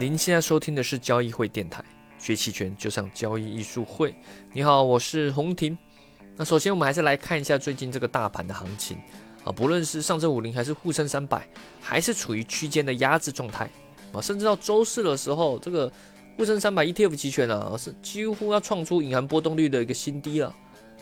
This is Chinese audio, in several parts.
您现在收听的是交易会电台，学期权就上交易艺术会。你好，我是洪婷。那首先我们还是来看一下最近这个大盘的行情啊，不论是上证五零还是沪深三百，还是处于区间的压制状态啊，甚至到周四的时候，这个沪深三百 ETF 期权啊是几乎要创出隐含波动率的一个新低了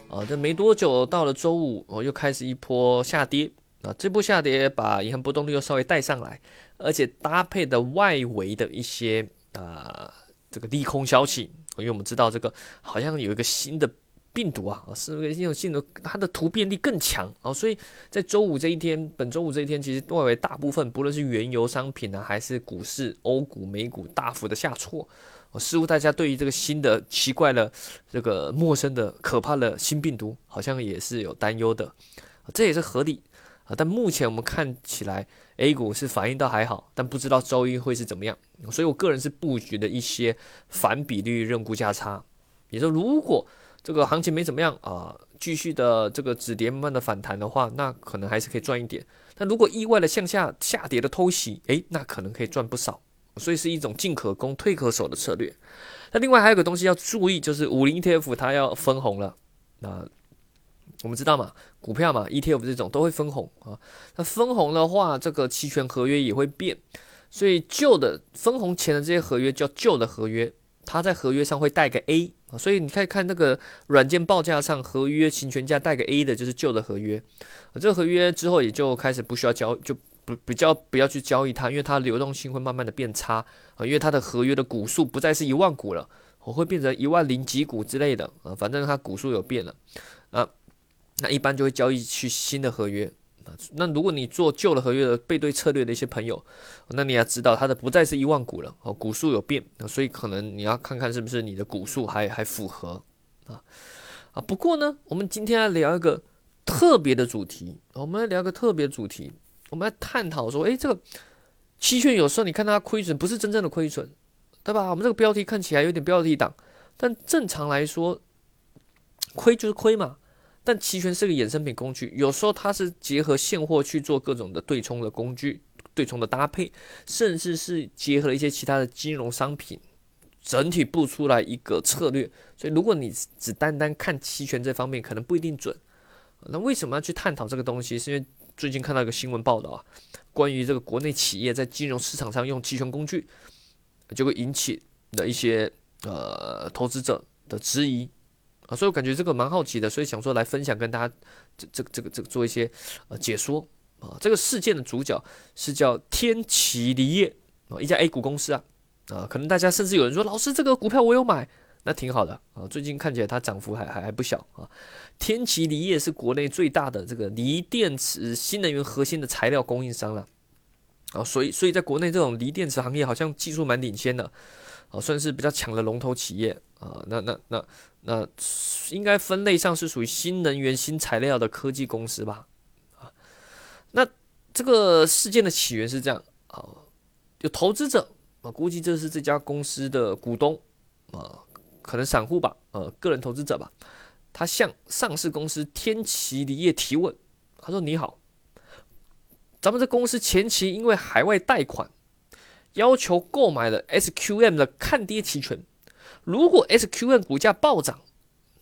啊。这没多久到了周五，我又开始一波下跌。啊，这波下跌把银行波动率又稍微带上来，而且搭配的外围的一些啊这个利空消息，因为我们知道这个好像有一个新的病毒啊，是那个这种新的它的突变力更强啊，所以在周五这一天，本周五这一天，其实外围大部分不论是原油商品啊，还是股市、欧股、美股大幅的下挫，似乎大家对于这个新的奇怪的、这个陌生的、可怕的新病毒，好像也是有担忧的，这也是合理。啊，但目前我们看起来，A 股是反应倒还好，但不知道周一会是怎么样，所以我个人是布局的一些反比率认沽价差，也就如果这个行情没怎么样啊，继续的这个止跌慢慢的反弹的话，那可能还是可以赚一点。但如果意外的向下下跌的偷袭，诶，那可能可以赚不少，所以是一种进可攻退可守的策略。那另外还有个东西要注意，就是五零 ETF 它要分红了，那。我们知道嘛，股票嘛，ETF 这种都会分红啊。那分红的话，这个期权合约也会变，所以旧的分红前的这些合约叫旧的合约，它在合约上会带个 A 啊。所以你可以看那个软件报价上，合约行权价带个 A 的，就是旧的合约。这个合约之后也就开始不需要交，就不比较不要去交易它，因为它流动性会慢慢的变差啊，因为它的合约的股数不再是一万股了，我会变成一万零几股之类的啊，反正它股数有变了啊。那一般就会交易去新的合约那如果你做旧的合约的背对策略的一些朋友，那你要知道它的不再是一万股了哦，股数有变，所以可能你要看看是不是你的股数还还符合啊啊。不过呢，我们今天来聊一个特别的主题，我们来聊个特别主题，我们来探讨说，诶，这个期权有时候你看它亏损不是真正的亏损，对吧？我们这个标题看起来有点标题党，但正常来说，亏就是亏嘛。但期权是个衍生品工具，有时候它是结合现货去做各种的对冲的工具、对冲的搭配，甚至是结合了一些其他的金融商品，整体布出来一个策略。所以，如果你只单单看期权这方面，可能不一定准。那为什么要去探讨这个东西？是因为最近看到一个新闻报道啊，关于这个国内企业在金融市场上用期权工具，就会引起的一些呃投资者的质疑。啊，所以我感觉这个蛮好奇的，所以想说来分享跟大家这这这个这个做一些呃解说啊。这个事件的主角是叫天齐锂业啊，一家 A 股公司啊啊，可能大家甚至有人说老师这个股票我有买，那挺好的啊。最近看起来它涨幅还还还不小啊。天齐锂业是国内最大的这个锂电池新能源核心的材料供应商了啊，所以所以在国内这种锂电池行业好像技术蛮领先的。啊，算是比较强的龙头企业啊，那那那那应该分类上是属于新能源新材料的科技公司吧？啊，那这个事件的起源是这样啊，有投资者啊，估计这是这家公司的股东啊，可能散户吧，呃，个人投资者吧，他向上市公司天齐锂业提问，他说：“你好，咱们这公司前期因为海外贷款。”要求购买了 SQM 的看跌期权，如果 SQN 股价暴涨，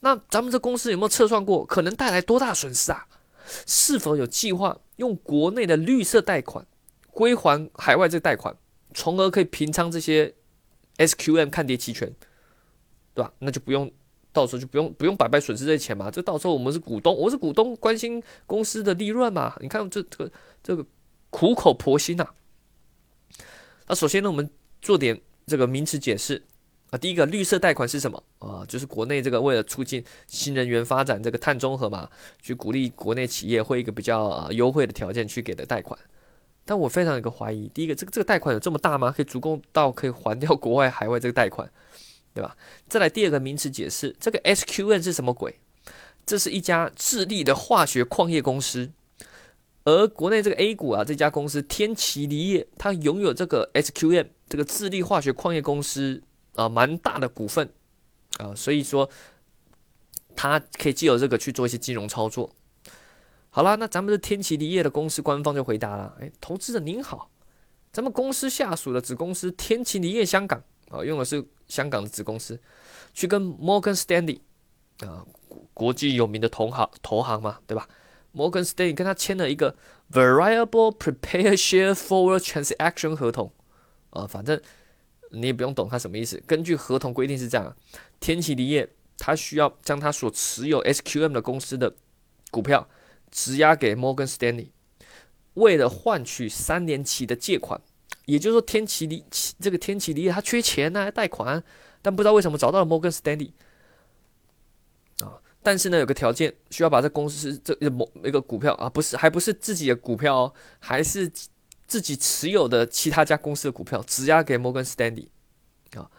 那咱们这公司有没有测算过可能带来多大损失啊？是否有计划用国内的绿色贷款归还海外这贷款，从而可以平仓这些 SQM 看跌期权，对吧？那就不用到时候就不用不用白白损失这些钱嘛。这到时候我们是股东，我是股东，关心公司的利润嘛。你看这这个这个苦口婆心呐。那首先呢，我们做点这个名词解释第一个，绿色贷款是什么啊？就是国内这个为了促进新能源发展，这个碳中和嘛，去鼓励国内企业会一个比较优惠的条件去给的贷款。但我非常有个怀疑，第一个，这个这个贷款有这么大吗？可以足够到可以还掉国外海外这个贷款，对吧？再来第二个名词解释，这个 SQN 是什么鬼？这是一家智利的化学矿业公司。而国内这个 A 股啊，这家公司天齐锂业，它拥有这个 SQM 这个智利化学矿业公司啊，蛮大的股份啊，所以说它可以借由这个去做一些金融操作。好了，那咱们的天齐锂业的公司官方就回答了：哎，投资者您好，咱们公司下属的子公司天齐锂业香港啊，用的是香港的子公司，去跟 Morgan Stanley 啊，国际有名的同行投行嘛，对吧？Morgan Stanley 跟他签了一个 Variable Prepare Share Forward Transaction 合同啊，反正你也不用懂它什么意思。根据合同规定是这样，天齐锂业它需要将它所持有 SQM 的公司的股票质押给 Morgan Stanley。为了换取三年期的借款，也就是说，天齐锂这个天齐锂业它缺钱呢，贷款，但不知道为什么找到了摩根斯丹利啊，但是呢，有个条件，需要把这公司这某一个股票啊，不是还不是自己的股票哦，还是自己持有的其他家公司的股票质押给摩根斯丹利啊，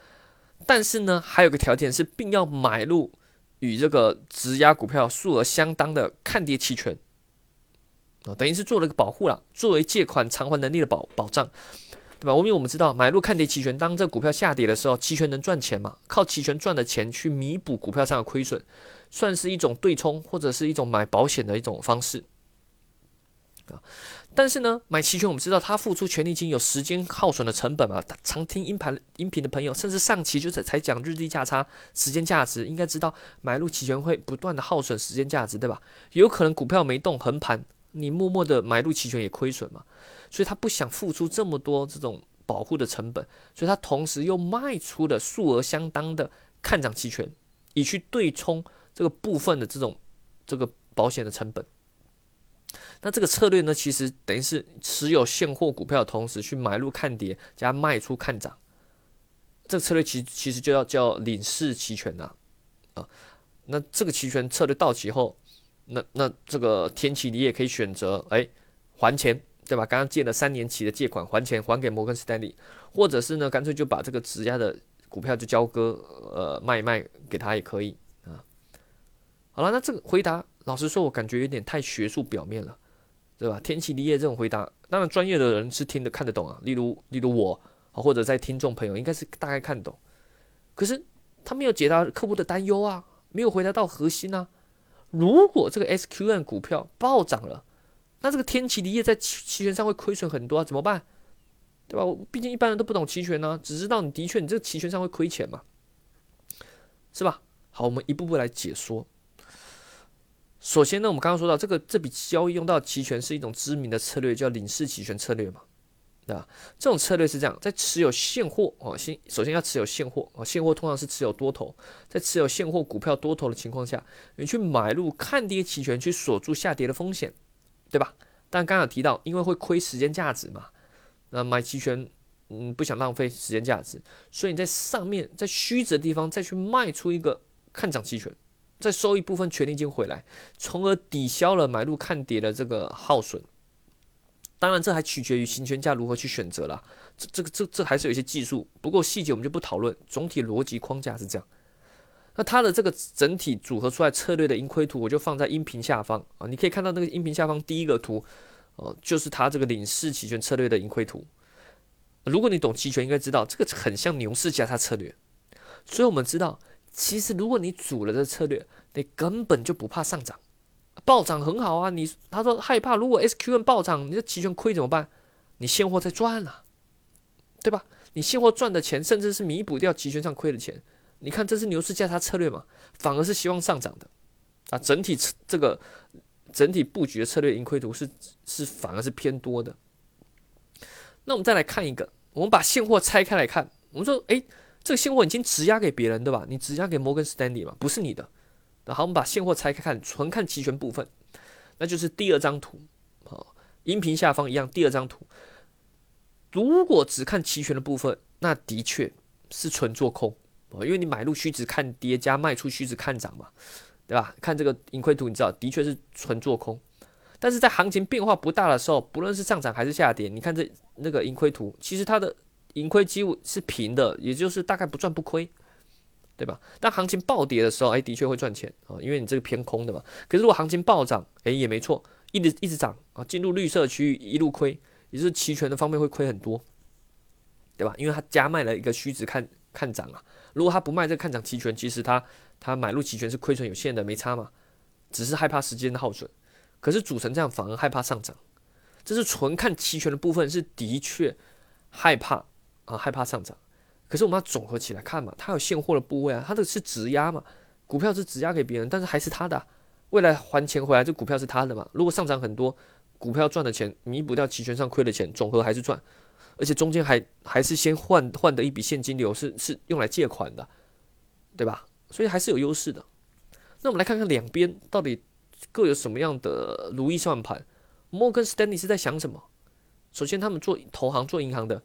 但是呢，还有个条件是，并要买入与这个质押股票数额相当的看跌期权。啊，等于是做了个保护了，作为借款偿还能力的保保障，对吧？因为我们知道买入看跌期权，当这股票下跌的时候，期权能赚钱嘛？靠期权赚的钱去弥补股票上的亏损，算是一种对冲或者是一种买保险的一种方式啊。但是呢，买期权我们知道它付出权利金有时间耗损的成本嘛？常听音盘音频的朋友，甚至上期就是才讲日历价差、时间价值，应该知道买入期权会不断的耗损时间价值，对吧？有可能股票没动横盘。你默默的买入期权也亏损嘛，所以他不想付出这么多这种保护的成本，所以他同时又卖出了数额相当的看涨期权，以去对冲这个部分的这种这个保险的成本。那这个策略呢，其实等于是持有现货股票的同时去买入看跌加卖出看涨，这个策略其其实就要叫领事期权呐，啊，那这个期权策略到期后。那那这个天启你也可以选择哎还钱对吧？刚刚借了三年期的借款还钱还给摩根斯丹利，或者是呢干脆就把这个质押的股票就交割呃卖一卖给他也可以啊。好了，那这个回答老实说，我感觉有点太学术表面了，对吧？天启离业这种回答，当然专业的人是听得看得懂啊。例如例如我或者在听众朋友应该是大概看懂，可是他没有解答客户的担忧啊，没有回答到核心啊。如果这个 SQN 股票暴涨了，那这个天齐锂业在期期权上会亏损很多啊，怎么办？对吧？毕竟一般人都不懂期权呢，只知道你的确你这个期权上会亏钱嘛，是吧？好，我们一步步来解说。首先呢，我们刚刚说到这个这笔交易用到期权是一种知名的策略，叫领事期权策略嘛。对吧？这种策略是这样，在持有现货哦，先首先要持有现货哦，现货通常是持有多头，在持有现货股票多头的情况下，你去买入看跌期权去锁住下跌的风险，对吧？但刚刚提到，因为会亏时间价值嘛，那买期权，嗯，不想浪费时间价值，所以你在上面在虚值的地方再去卖出一个看涨期权，再收一部分权利金回来，从而抵消了买入看跌的这个耗损。当然，这还取决于行权价如何去选择了。这、这个、这、这还是有一些技术，不过细节我们就不讨论。总体逻辑框架是这样。那它的这个整体组合出来策略的盈亏图，我就放在音频下方啊。你可以看到那个音频下方第一个图，哦，就是它这个领事期权策略的盈亏图。如果你懂期权，应该知道这个很像牛市价差策略。所以我们知道，其实如果你组了这策略，你根本就不怕上涨。暴涨很好啊，你他说害怕，如果 SQN 暴涨，你这期权亏怎么办？你现货在赚了，对吧？你现货赚的钱，甚至是弥补掉期权上亏的钱。你看，这是牛市价差策略嘛？反而是希望上涨的啊。整体这个整体布局的策略盈亏图是是反而是偏多的。那我们再来看一个，我们把现货拆开来看，我们说，诶，这个现货已经质押给别人对吧？你质押给摩根斯丹利嘛，不是你的。好，我们把现货拆开看，纯看期权部分，那就是第二张图。好，音频下方一样，第二张图。如果只看期权的部分，那的确是纯做空啊因为你买入虚值看跌，加卖出虚值看涨嘛，对吧？看这个盈亏图，你知道，的确是纯做空。但是在行情变化不大的时候，不论是上涨还是下跌，你看这那个盈亏图，其实它的盈亏几乎是平的，也就是大概不赚不亏。对吧？当行情暴跌的时候，哎，的确会赚钱啊，因为你这个偏空的嘛。可是如果行情暴涨，哎，也没错，一直一直涨啊，进入绿色区域一路亏，也就是期权的方面会亏很多，对吧？因为他加卖了一个虚值看看涨啊。如果他不卖这个看涨期权，其实他他买入期权是亏损有限的，没差嘛，只是害怕时间的耗损。可是组成这样反而害怕上涨，这是纯看期权的部分是的确害怕啊，害怕上涨。可是我们要总合起来看嘛，它有现货的部位啊，它的是质押嘛，股票是质押给别人，但是还是他的，未来还钱回来，这股票是他的嘛。如果上涨很多，股票赚的钱弥补掉期权上亏的钱，总和还是赚，而且中间还还是先换换的一笔现金流是是用来借款的，对吧？所以还是有优势的。那我们来看看两边到底各有什么样的如意算盘。摩根斯丹利是在想什么？首先，他们做投行、做银行的。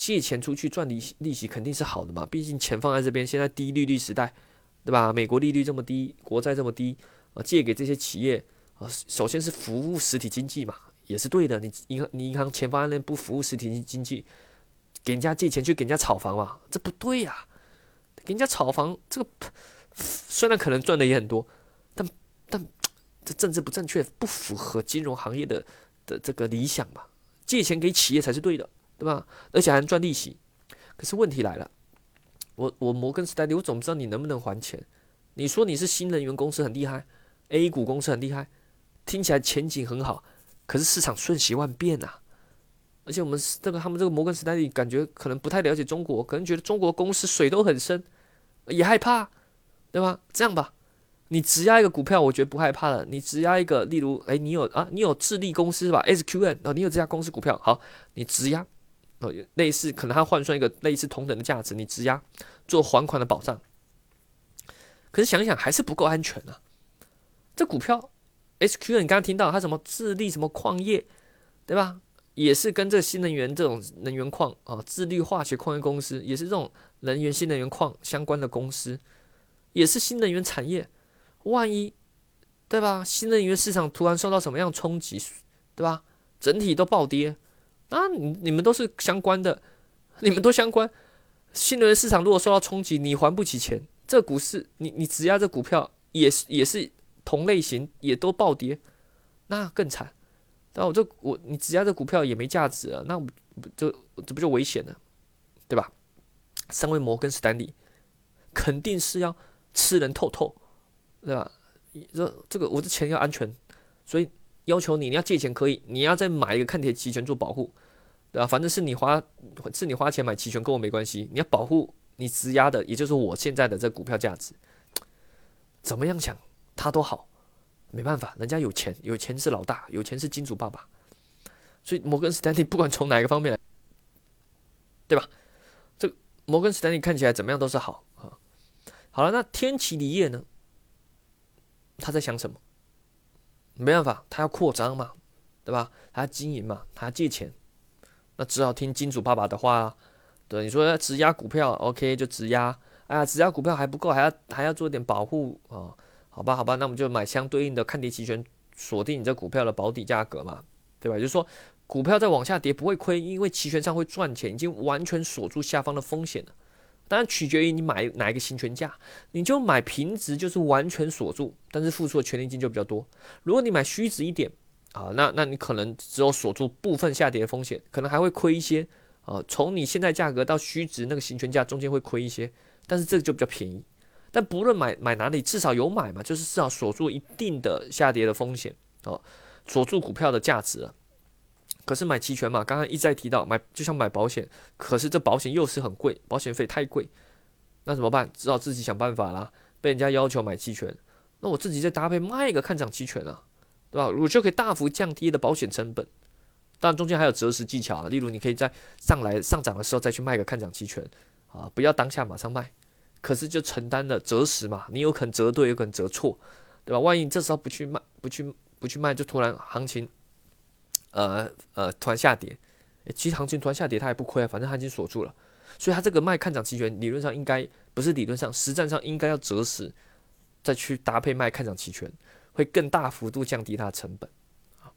借钱出去赚利，利息肯定是好的嘛，毕竟钱放在这边，现在低利率时代，对吧？美国利率这么低，国债这么低，啊，借给这些企业，啊，首先是服务实体经济嘛，也是对的。你银行你银行钱放在那不服务实体经济，给人家借钱去给人家炒房嘛，这不对呀。给人家炒房，这个虽然可能赚的也很多，但但这政治不正确，不符合金融行业的的这个理想嘛。借钱给企业才是对的。对吧？而且还能赚利息。可是问题来了，我我摩根士丹利，我怎么知道你能不能还钱？你说你是新能源公司很厉害，A 股公司很厉害，听起来前景很好。可是市场瞬息万变啊！而且我们这个他们这个摩根士丹利感觉可能不太了解中国，可能觉得中国公司水都很深，也害怕，对吧？这样吧，你质押一个股票，我觉得不害怕了。你质押一个，例如，哎，你有啊，你有智利公司是吧？SQN 哦，你有这家公司股票，好，你质押。哦，类似可能它换算一个类似同等的价值，你质押做还款的保障。可是想想还是不够安全啊！这股票 SQ，你刚刚听到它什么智利什么矿业，对吧？也是跟这新能源这种能源矿啊，智利化学矿业公司也是这种能源新能源矿相关的公司，也是新能源产业。万一对吧？新能源市场突然受到什么样冲击，对吧？整体都暴跌。啊，你你们都是相关的，你们都相关。新能源市场如果受到冲击，你还不起钱，这股市你你质押这股票也是也是同类型，也都暴跌，那更惨。那我这我你质押这股票也没价值了，那不这这不就危险了，对吧？身为摩根斯丹利，肯定是要吃人透透，对吧？这这个我的钱要安全，所以。要求你，你要借钱可以，你要再买一个看跌期权做保护，对吧？反正是你花，是你花钱买期权，跟我没关系。你要保护你质押的，也就是我现在的这股票价值。怎么样想，他都好，没办法，人家有钱，有钱是老大，有钱是金主爸爸。所以摩根斯丹利不管从哪个方面来，对吧？这摩根斯丹利看起来怎么样都是好啊。好了，那天齐锂业呢？他在想什么？没办法，他要扩张嘛，对吧？他要经营嘛，他要借钱，那只好听金主爸爸的话。对，你说要质押股票，OK，就质押。哎呀，质押股票还不够，还要还要做点保护啊？好吧，好吧，那我们就买相对应的看跌期权，锁定你这股票的保底价格嘛，对吧？就是说，股票再往下跌不会亏，因为期权上会赚钱，已经完全锁住下方的风险了。当然取决于你买哪一个行权价，你就买平值就是完全锁住，但是付出的权利金就比较多。如果你买虚值一点啊，那那你可能只有锁住部分下跌的风险，可能还会亏一些啊。从你现在价格到虚值那个行权价中间会亏一些，但是这个就比较便宜。但不论买买哪里，至少有买嘛，就是至少锁住一定的下跌的风险哦，锁住股票的价值。可是买期权嘛，刚刚一再提到买就像买保险，可是这保险又是很贵，保险费太贵，那怎么办？只好自己想办法啦。被人家要求买期权，那我自己再搭配卖一个看涨期权啊，对吧？我就可以大幅降低的保险成本。当然中间还有择时技巧啊，例如你可以在上来上涨的时候再去卖个看涨期权啊，不要当下马上卖。可是就承担了择时嘛，你有可能择对，有可能择错，对吧？万一这时候不去卖，不去不去卖，就突然行情。呃呃，突然下跌，其实行情突然下跌，它也不亏啊，反正它已经锁住了，所以它这个卖看涨期权，理论上应该不是理论上，实战上应该要择时再去搭配卖看涨期权，会更大幅度降低它的成本啊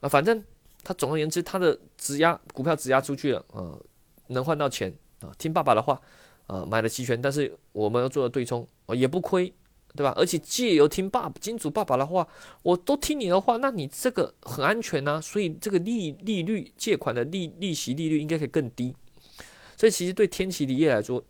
啊，反正它总而言之，它的质押股票质押出去了啊，能换到钱啊，听爸爸的话啊，买了期权，但是我们要做的对冲啊，也不亏。对吧？而且借由听爸金主爸爸的话，我都听你的话，那你这个很安全呐。所以这个利利率借款的利利息利率应该可以更低。所以其实对天齐锂业来说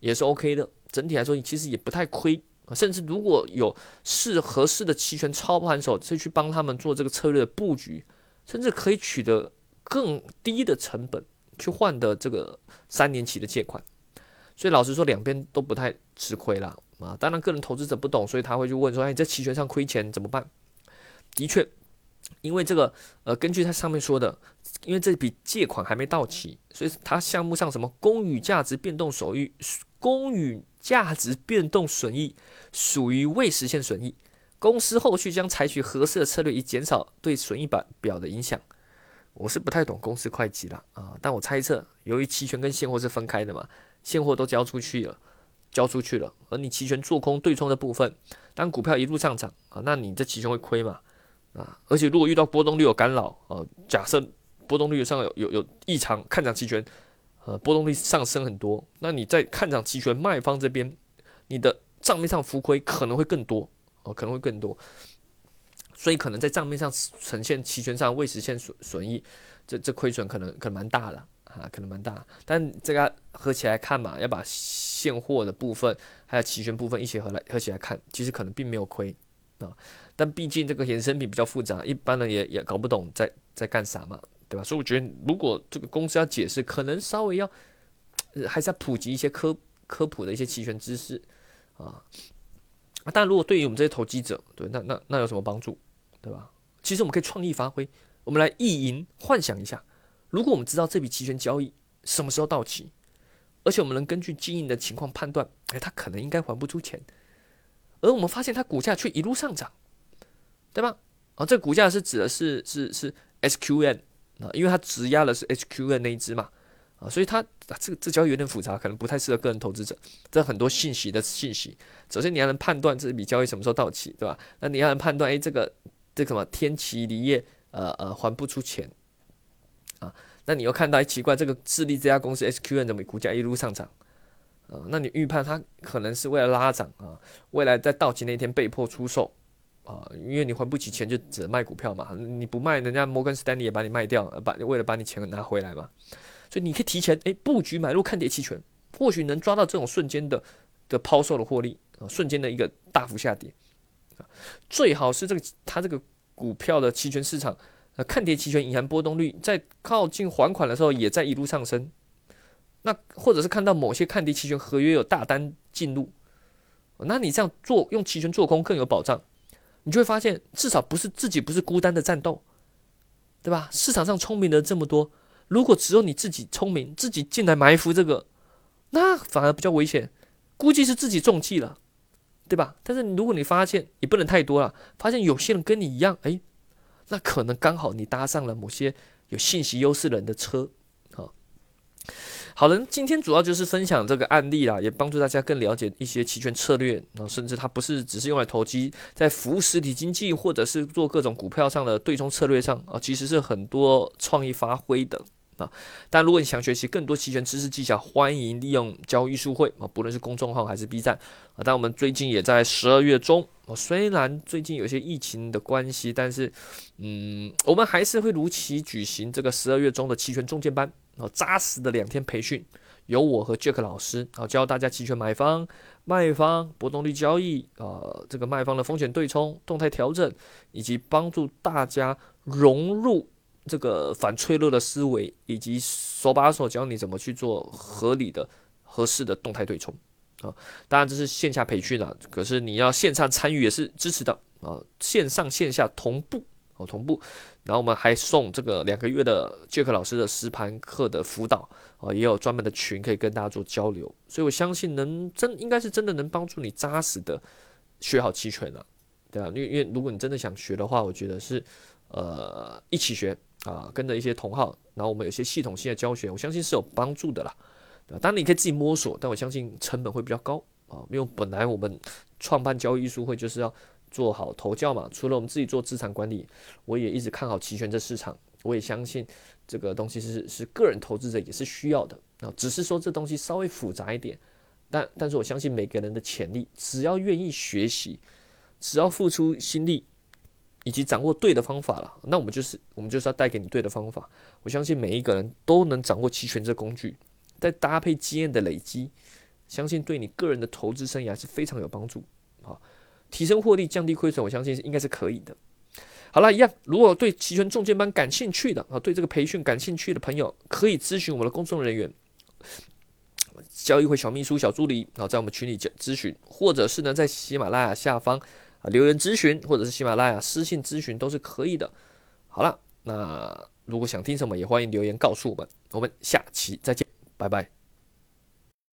也是 OK 的。整体来说，其实也不太亏。甚至如果有适合适的期权操盘手，再去帮他们做这个策略的布局，甚至可以取得更低的成本，去换得这个三年期的借款，所以老实说两边都不太吃亏啦。啊。当然个人投资者不懂，所以他会去问说：“哎，在期权上亏钱怎么办？”的确，因为这个呃，根据他上面说的，因为这笔借款还没到期，所以他项目上什么公允价值变动收益、公允价值变动损益属于未实现损益。公司后续将采取合适的策略，以减少对损益表表的影响。我是不太懂公司会计了啊，但我猜测，由于期权跟现货是分开的嘛，现货都交出去了，交出去了，而你期权做空对冲的部分，当股票一路上涨啊，那你这期权会亏嘛啊？而且如果遇到波动率有干扰啊，假设波动率上有有有异常，看涨期权呃波动率上升很多，那你在看涨期权卖方这边，你的账面上浮亏可能会更多。哦，可能会更多，所以可能在账面上呈现期权上未实现损损益，这这亏损可能可能蛮大的啊，可能蛮大。但这个合起来看嘛，要把现货的部分还有期权部分一起合来合起来看，其实可能并没有亏啊。但毕竟这个衍生品比较复杂，一般人也也搞不懂在在干啥嘛，对吧？所以我觉得如果这个公司要解释，可能稍微要还是要普及一些科科普的一些期权知识啊。但如果对于我们这些投机者，对，那那那有什么帮助，对吧？其实我们可以创意发挥，我们来意淫幻想一下，如果我们知道这笔期权交易什么时候到期，而且我们能根据经营的情况判断，哎，他可能应该还不出钱，而我们发现它股价却一路上涨，对吧？啊，这股价是指的是是是 SQN 啊，因为它质押的是 SQN 那一只嘛。啊，所以它啊，这个这交易有点复杂，可能不太适合个人投资者。这很多信息的信息，首先你要能判断这笔交易什么时候到期，对吧？那你要能判断，哎，这个这个什么天齐锂业，呃呃，还不出钱啊？那你又看到，哎，奇怪，这个智利这家公司 SQN 的美股价一路上涨，啊，那你预判它可能是为了拉涨啊，未来在到期那天被迫出售啊，因为你还不起钱，就只能卖股票嘛。你不卖，人家摩根斯丹利也把你卖掉，把为了把你钱拿回来嘛。所以你可以提前诶布局买入看跌期权，或许能抓到这种瞬间的的抛售的获利啊，瞬间的一个大幅下跌啊，最好是这个它这个股票的期权市场呃看跌期权隐含波动率在靠近还款的时候也在一路上升，那或者是看到某些看跌期权合约有大单进入，那你这样做用期权做空更有保障，你就会发现至少不是自己不是孤单的战斗，对吧？市场上聪明的这么多。如果只有你自己聪明，自己进来埋伏这个，那反而比较危险，估计是自己中计了，对吧？但是如果你发现也不能太多了，发现有些人跟你一样，哎，那可能刚好你搭上了某些有信息优势人的车，好，好了，今天主要就是分享这个案例啦，也帮助大家更了解一些期权策略，啊，甚至它不是只是用来投机，在服务实体经济或者是做各种股票上的对冲策略上啊，其实是很多创意发挥的。啊，但如果你想学习更多期权知识技巧，欢迎利用交易术会啊，不论是公众号还是 B 站啊。但我们最近也在十二月中，哦，虽然最近有些疫情的关系，但是嗯，我们还是会如期举行这个十二月中的期权中介班啊，扎实的两天培训，由我和 Jack 老师啊教大家期权买方、卖方、波动率交易啊，这个卖方的风险对冲、动态调整，以及帮助大家融入。这个反脆弱的思维，以及手把手教你怎么去做合理的、合适的动态对冲啊！当然这是线下培训啊，可是你要线上参与也是支持的啊，线上线下同步哦，同步。然后我们还送这个两个月的杰克老师的实盘课的辅导啊，也有专门的群可以跟大家做交流。所以我相信能真应该是真的能帮助你扎实的学好期权了，对啊，因为因为如果你真的想学的话，我觉得是呃一起学。啊，跟着一些同号，然后我们有些系统性的教学，我相信是有帮助的啦，对吧？当然你可以自己摸索，但我相信成本会比较高啊，因为本来我们创办交易术会就是要做好投教嘛。除了我们自己做资产管理，我也一直看好期权这市场，我也相信这个东西是是个人投资者也是需要的啊，只是说这东西稍微复杂一点，但但是我相信每个人的潜力，只要愿意学习，只要付出心力。以及掌握对的方法了，那我们就是我们就是要带给你对的方法。我相信每一个人都能掌握期权这工具，再搭配经验的累积，相信对你个人的投资生涯是非常有帮助。好，提升获利，降低亏损，我相信应该是可以的。好了，一样，如果对期权中介班感兴趣的啊，对这个培训感兴趣的朋友，可以咨询我们的工作人员。交易会小秘书、小助理啊，在我们群里咨询，或者是呢，在喜马拉雅下方啊留言咨询，或者是喜马拉雅私信咨询都是可以的。好了，那如果想听什么，也欢迎留言告诉我们。我们下期再见，拜拜。